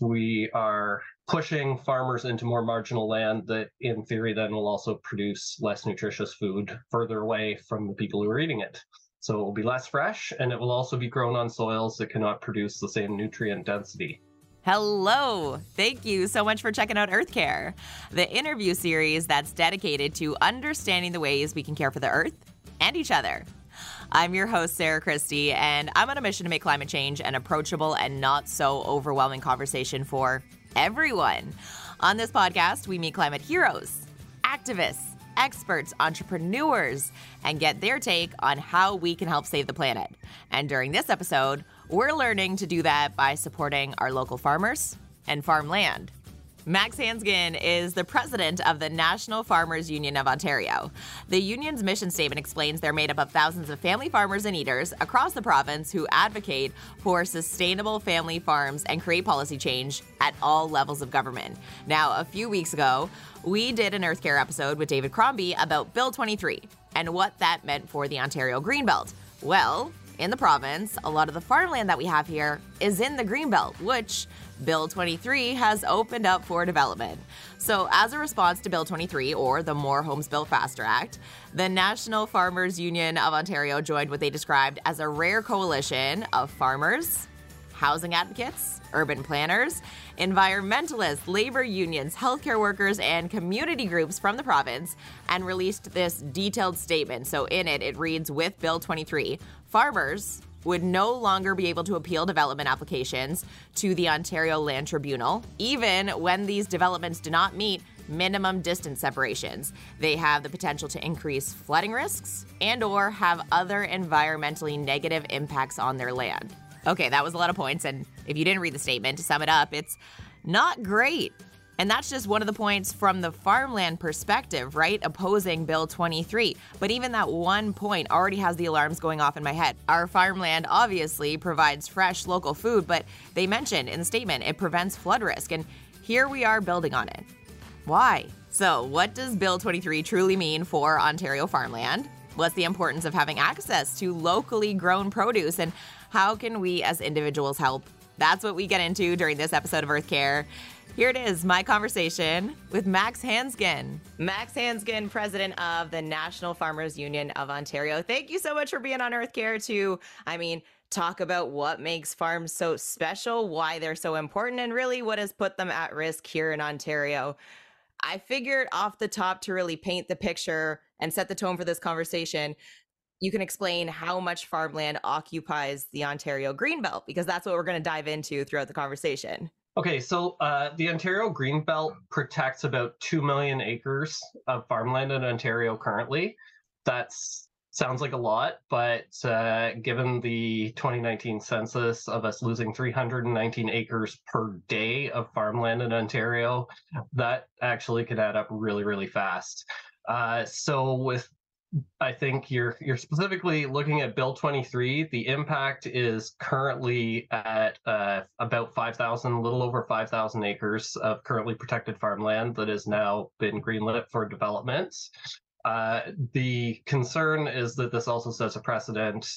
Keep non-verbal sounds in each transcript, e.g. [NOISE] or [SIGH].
we are pushing farmers into more marginal land that, in theory, then will also produce less nutritious food further away from the people who are eating it. So it will be less fresh and it will also be grown on soils that cannot produce the same nutrient density. Hello! Thank you so much for checking out Earth Care, the interview series that's dedicated to understanding the ways we can care for the Earth and each other. I'm your host, Sarah Christie, and I'm on a mission to make climate change an approachable and not so overwhelming conversation for everyone. On this podcast, we meet climate heroes, activists, experts, entrepreneurs, and get their take on how we can help save the planet. And during this episode, we're learning to do that by supporting our local farmers and farmland. Max Hansgen is the president of the National Farmers Union of Ontario. The union's mission statement explains they're made up of thousands of family farmers and eaters across the province who advocate for sustainable family farms and create policy change at all levels of government. Now, a few weeks ago, we did an Earth Care episode with David Crombie about Bill 23 and what that meant for the Ontario Greenbelt. Well, in the province, a lot of the farmland that we have here is in the Greenbelt, which Bill 23 has opened up for development. So, as a response to Bill 23, or the More Homes Built Faster Act, the National Farmers Union of Ontario joined what they described as a rare coalition of farmers, housing advocates, urban planners, environmentalists, labor unions, healthcare workers, and community groups from the province and released this detailed statement. So, in it, it reads With Bill 23, farmers would no longer be able to appeal development applications to the Ontario Land Tribunal, even when these developments do not meet minimum distance separations. They have the potential to increase flooding risks and or have other environmentally negative impacts on their land. Okay, that was a lot of points and if you didn't read the statement, to sum it up, it's not great. And that's just one of the points from the farmland perspective, right? Opposing Bill 23. But even that one point already has the alarms going off in my head. Our farmland obviously provides fresh local food, but they mentioned in the statement it prevents flood risk. And here we are building on it. Why? So, what does Bill 23 truly mean for Ontario farmland? What's the importance of having access to locally grown produce? And how can we as individuals help? That's what we get into during this episode of Earth Care. Here it is, my conversation with Max Hansgen. Max Hansgen, president of the National Farmers Union of Ontario. Thank you so much for being on Earth Care to, I mean, talk about what makes farms so special, why they're so important, and really what has put them at risk here in Ontario. I figured off the top to really paint the picture and set the tone for this conversation. You can explain how much farmland occupies the Ontario Greenbelt because that's what we're going to dive into throughout the conversation. Okay, so uh, the Ontario Greenbelt protects about 2 million acres of farmland in Ontario currently. That sounds like a lot, but uh, given the 2019 census of us losing 319 acres per day of farmland in Ontario, that actually could add up really, really fast. Uh, so with I think you're you're specifically looking at Bill 23. The impact is currently at uh, about 5,000, a little over 5,000 acres of currently protected farmland that has now been greenlit for development. Uh, the concern is that this also sets a precedent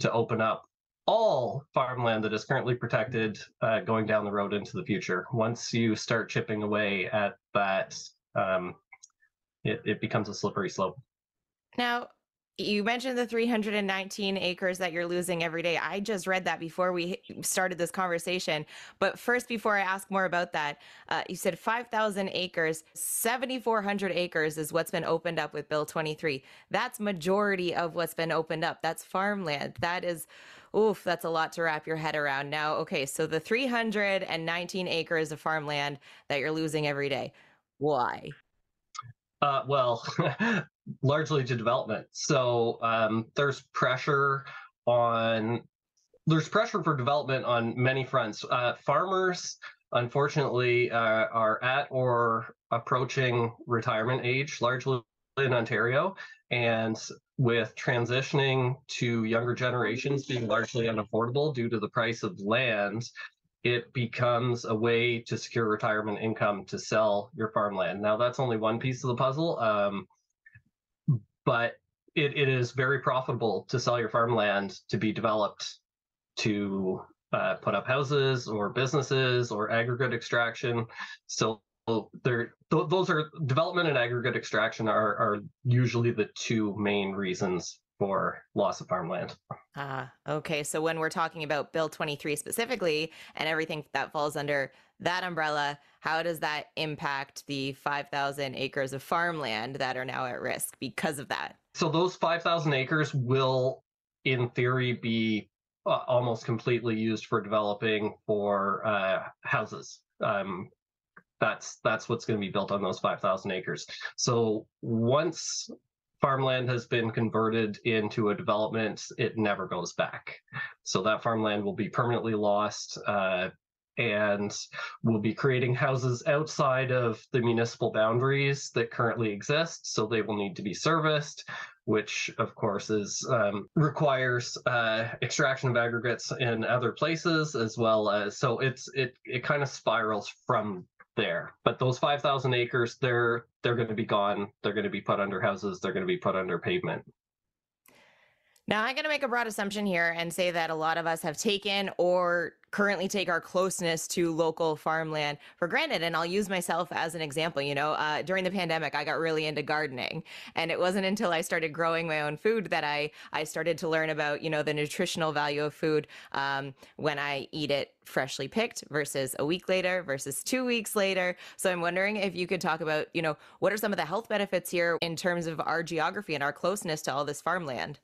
to open up all farmland that is currently protected uh, going down the road into the future. Once you start chipping away at that, um, it, it becomes a slippery slope. Now, you mentioned the 319 acres that you're losing every day. I just read that before we started this conversation. But first, before I ask more about that, uh, you said 5,000 acres, 7,400 acres is what's been opened up with Bill 23. That's majority of what's been opened up. That's farmland. That is, oof, that's a lot to wrap your head around. Now, okay, so the 319 acres of farmland that you're losing every day. Why? Uh, well, [LAUGHS] largely to development. So um, there's pressure on there's pressure for development on many fronts. Uh, farmers, unfortunately, uh, are at or approaching retirement age, largely in Ontario, and with transitioning to younger generations being largely unaffordable due to the price of land, it becomes a way to secure retirement income to sell your farmland. Now, that's only one piece of the puzzle, um, but it, it is very profitable to sell your farmland to be developed to uh, put up houses or businesses or aggregate extraction. So there, th- those are development and aggregate extraction are, are usually the two main reasons for loss of farmland. Ah, okay. So when we're talking about Bill 23 specifically and everything that falls under that umbrella, how does that impact the 5,000 acres of farmland that are now at risk because of that? So those 5,000 acres will, in theory, be uh, almost completely used for developing for uh, houses. Um, that's that's what's going to be built on those 5,000 acres. So once farmland has been converted into a development, it never goes back. So that farmland will be permanently lost. Uh, and we'll be creating houses outside of the municipal boundaries that currently exist. So they will need to be serviced, which of course is um, requires uh, extraction of aggregates in other places as well as. So it's it it kind of spirals from there. But those 5,000 acres, they're they're going to be gone. They're going to be put under houses. They're going to be put under pavement. Now, I'm going to make a broad assumption here and say that a lot of us have taken or currently take our closeness to local farmland for granted. And I'll use myself as an example. You know, uh, during the pandemic, I got really into gardening. And it wasn't until I started growing my own food that I, I started to learn about, you know, the nutritional value of food um, when I eat it freshly picked versus a week later versus two weeks later. So I'm wondering if you could talk about, you know, what are some of the health benefits here in terms of our geography and our closeness to all this farmland?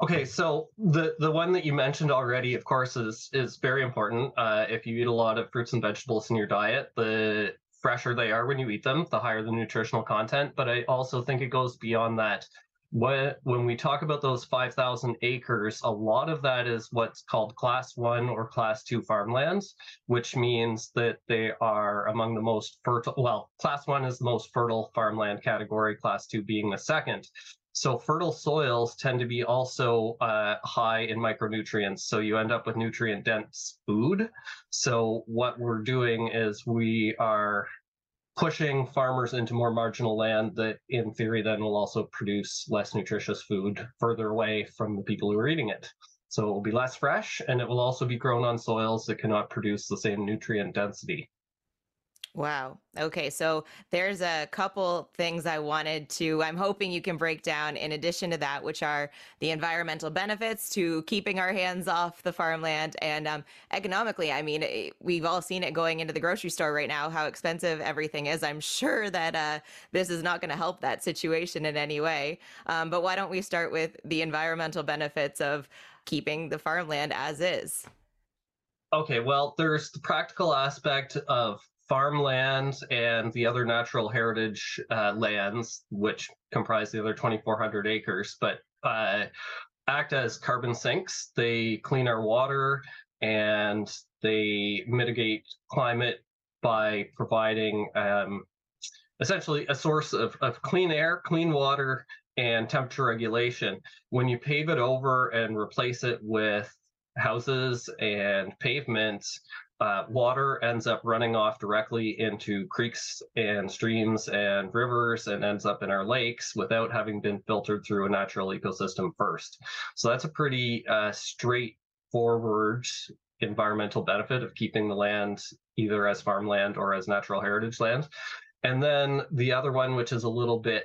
Okay, so the the one that you mentioned already, of course, is is very important. Uh, if you eat a lot of fruits and vegetables in your diet, the fresher they are when you eat them, the higher the nutritional content. But I also think it goes beyond that. What, when we talk about those 5,000 acres, a lot of that is what's called class one or class two farmlands, which means that they are among the most fertile. Well, class one is the most fertile farmland category, class two being the second. So fertile soils tend to be also uh, high in micronutrients. So you end up with nutrient dense food. So what we're doing is we are pushing farmers into more marginal land that in theory then will also produce less nutritious food further away from the people who are eating it. So it will be less fresh and it will also be grown on soils that cannot produce the same nutrient density. Wow. Okay. So there's a couple things I wanted to, I'm hoping you can break down in addition to that, which are the environmental benefits to keeping our hands off the farmland and um, economically. I mean, eh, we've all seen it going into the grocery store right now, how expensive everything is. I'm sure that uh, this is not going to help that situation in any way. Um, but why don't we start with the environmental benefits of keeping the farmland as is? Okay, well, there's the practical aspect of farmland and the other natural heritage uh, lands, which comprise the other 2,400 acres, but uh, act as carbon sinks. They clean our water and they mitigate climate by providing um, essentially a source of, of clean air, clean water, and temperature regulation. When you pave it over and replace it with houses and pavements, uh, water ends up running off directly into creeks and streams and rivers and ends up in our lakes without having been filtered through a natural ecosystem first. So that's a pretty uh, straightforward environmental benefit of keeping the land either as farmland or as natural heritage land. And then the other one, which is a little bit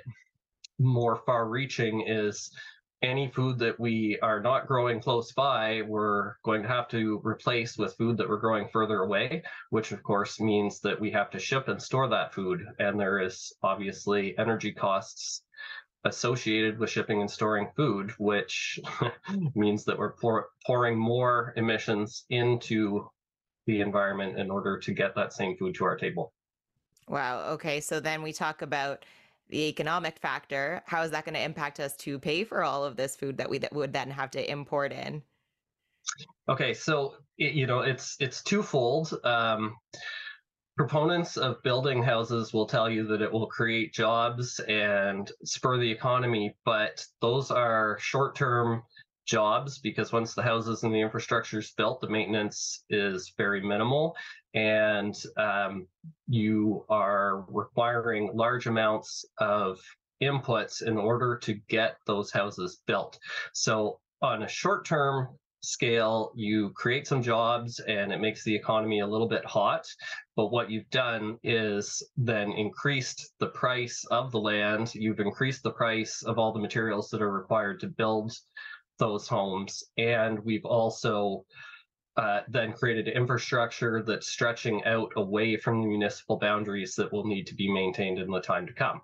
more far reaching, is any food that we are not growing close by, we're going to have to replace with food that we're growing further away, which of course means that we have to ship and store that food. And there is obviously energy costs associated with shipping and storing food, which [LAUGHS] means that we're pour, pouring more emissions into the environment in order to get that same food to our table. Wow. Okay. So then we talk about the economic factor how is that going to impact us to pay for all of this food that we that would then have to import in? Okay so you know it's it's twofold. Um, proponents of building houses will tell you that it will create jobs and spur the economy but those are short-term jobs because once the houses and the infrastructure is built the maintenance is very minimal and um, you are requiring large amounts of inputs in order to get those houses built. So on a short term scale, you create some jobs and it makes the economy a little bit hot. But what you've done is then increased the price of the land. You've increased the price of all the materials that are required to build those homes. And we've also uh, then created infrastructure that's stretching out away from the municipal boundaries that will need to be maintained in the time to come.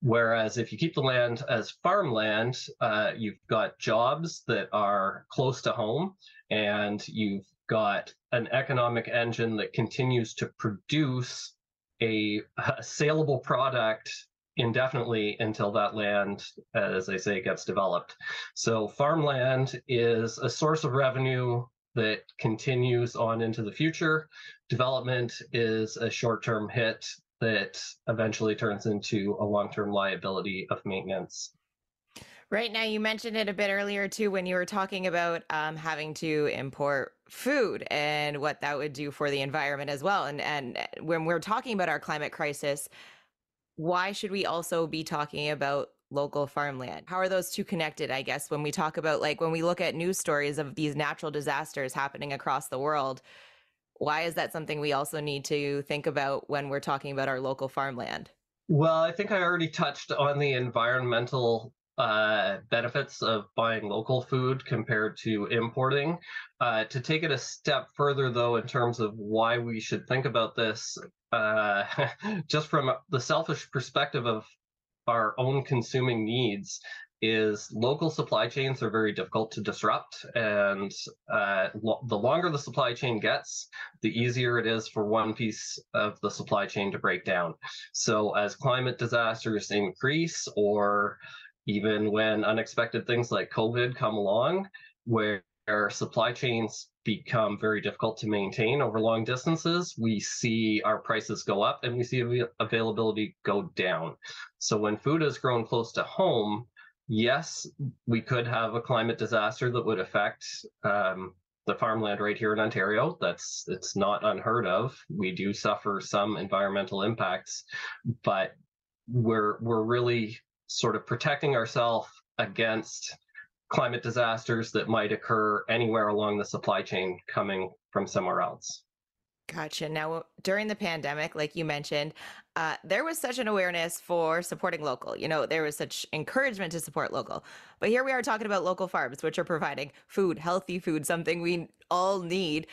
Whereas if you keep the land as farmland, uh, you've got jobs that are close to home and you've got an economic engine that continues to produce a, [LAUGHS] a saleable product indefinitely until that land, as I say, gets developed. So farmland is a source of revenue that continues on into the future. Development is a short term hit that eventually turns into a long term liability of maintenance. Right now, you mentioned it a bit earlier too when you were talking about um, having to import food and what that would do for the environment as well. And and uh, when we're talking about our climate crisis, why should we also be talking about local farmland? How are those two connected? I guess when we talk about like when we look at news stories of these natural disasters happening across the world, why is that something we also need to think about when we're talking about our local farmland? Well, I think I already touched on the environmental uh, benefits of buying local food compared to importing. Uh, to take it a step further, though, in terms of why we should think about this, uh, [LAUGHS] just from the selfish perspective of our own consuming needs, is local supply chains are very difficult to disrupt. And uh, lo- the longer the supply chain gets, the easier it is for one piece of the supply chain to break down. So, as climate disasters increase, or even when unexpected things like COVID come along, where supply chains become very difficult to maintain over long distances, we see our prices go up and we see availability go down. So when food is grown close to home, yes, we could have a climate disaster that would affect um, the farmland right here in Ontario. That's it's not unheard of. We do suffer some environmental impacts, but we're we're really sort of protecting ourselves against climate disasters that might occur anywhere along the supply chain coming from somewhere else. Gotcha. Now, during the pandemic, like you mentioned, uh, there was such an awareness for supporting local. You know, there was such encouragement to support local. But here we are talking about local farms, which are providing food, healthy food, something we all need.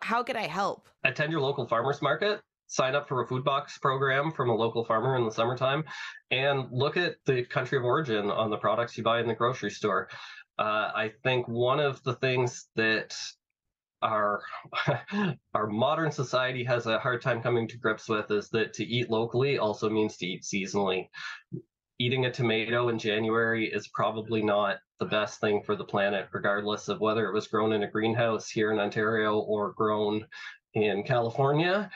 How can I help? Attend your local farmers market sign up for a food box program from a local farmer in the summertime and look at the country of origin on the products you buy in the grocery store. Uh, I think one of the things that our [LAUGHS] our modern society has a hard time coming to grips with is that to eat locally also means to eat seasonally. Eating a tomato in January is probably not the best thing for the planet, regardless of whether it was grown in a greenhouse here in Ontario or grown in California.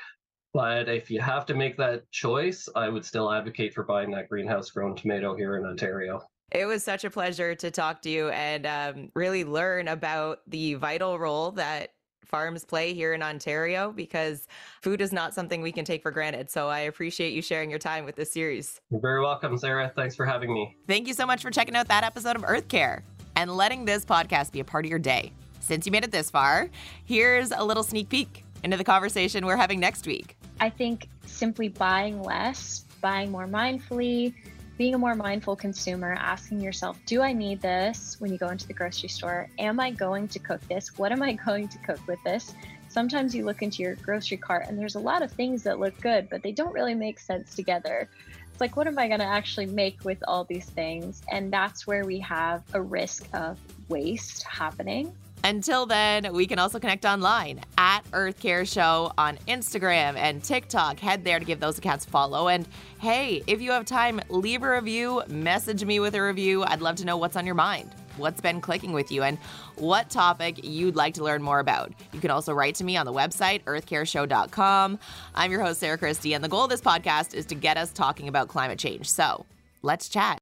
But if you have to make that choice, I would still advocate for buying that greenhouse grown tomato here in Ontario. It was such a pleasure to talk to you and um, really learn about the vital role that farms play here in Ontario because food is not something we can take for granted. So I appreciate you sharing your time with this series. You're very welcome, Sarah. Thanks for having me. Thank you so much for checking out that episode of Earth Care and letting this podcast be a part of your day. Since you made it this far, here's a little sneak peek into the conversation we're having next week. I think simply buying less, buying more mindfully, being a more mindful consumer, asking yourself, do I need this when you go into the grocery store? Am I going to cook this? What am I [LAUGHS] going to cook with this? Sometimes you look into your grocery cart and there's a lot of things that look good, but they don't really make sense together. It's like, what am I going to actually make with all these things? And that's where we have a risk of waste happening. Until then, we can also connect online at Earth Care Show on Instagram and TikTok. Head there to give those accounts a follow. And hey, if you have time, leave a review, message me with a review. I'd love to know what's on your mind, what's been clicking with you, and what topic you'd like to learn more about. You can also write to me on the website, earthcareshow.com. I'm your host, Sarah Christie, and the goal of this podcast is to get us talking about climate change. So let's chat.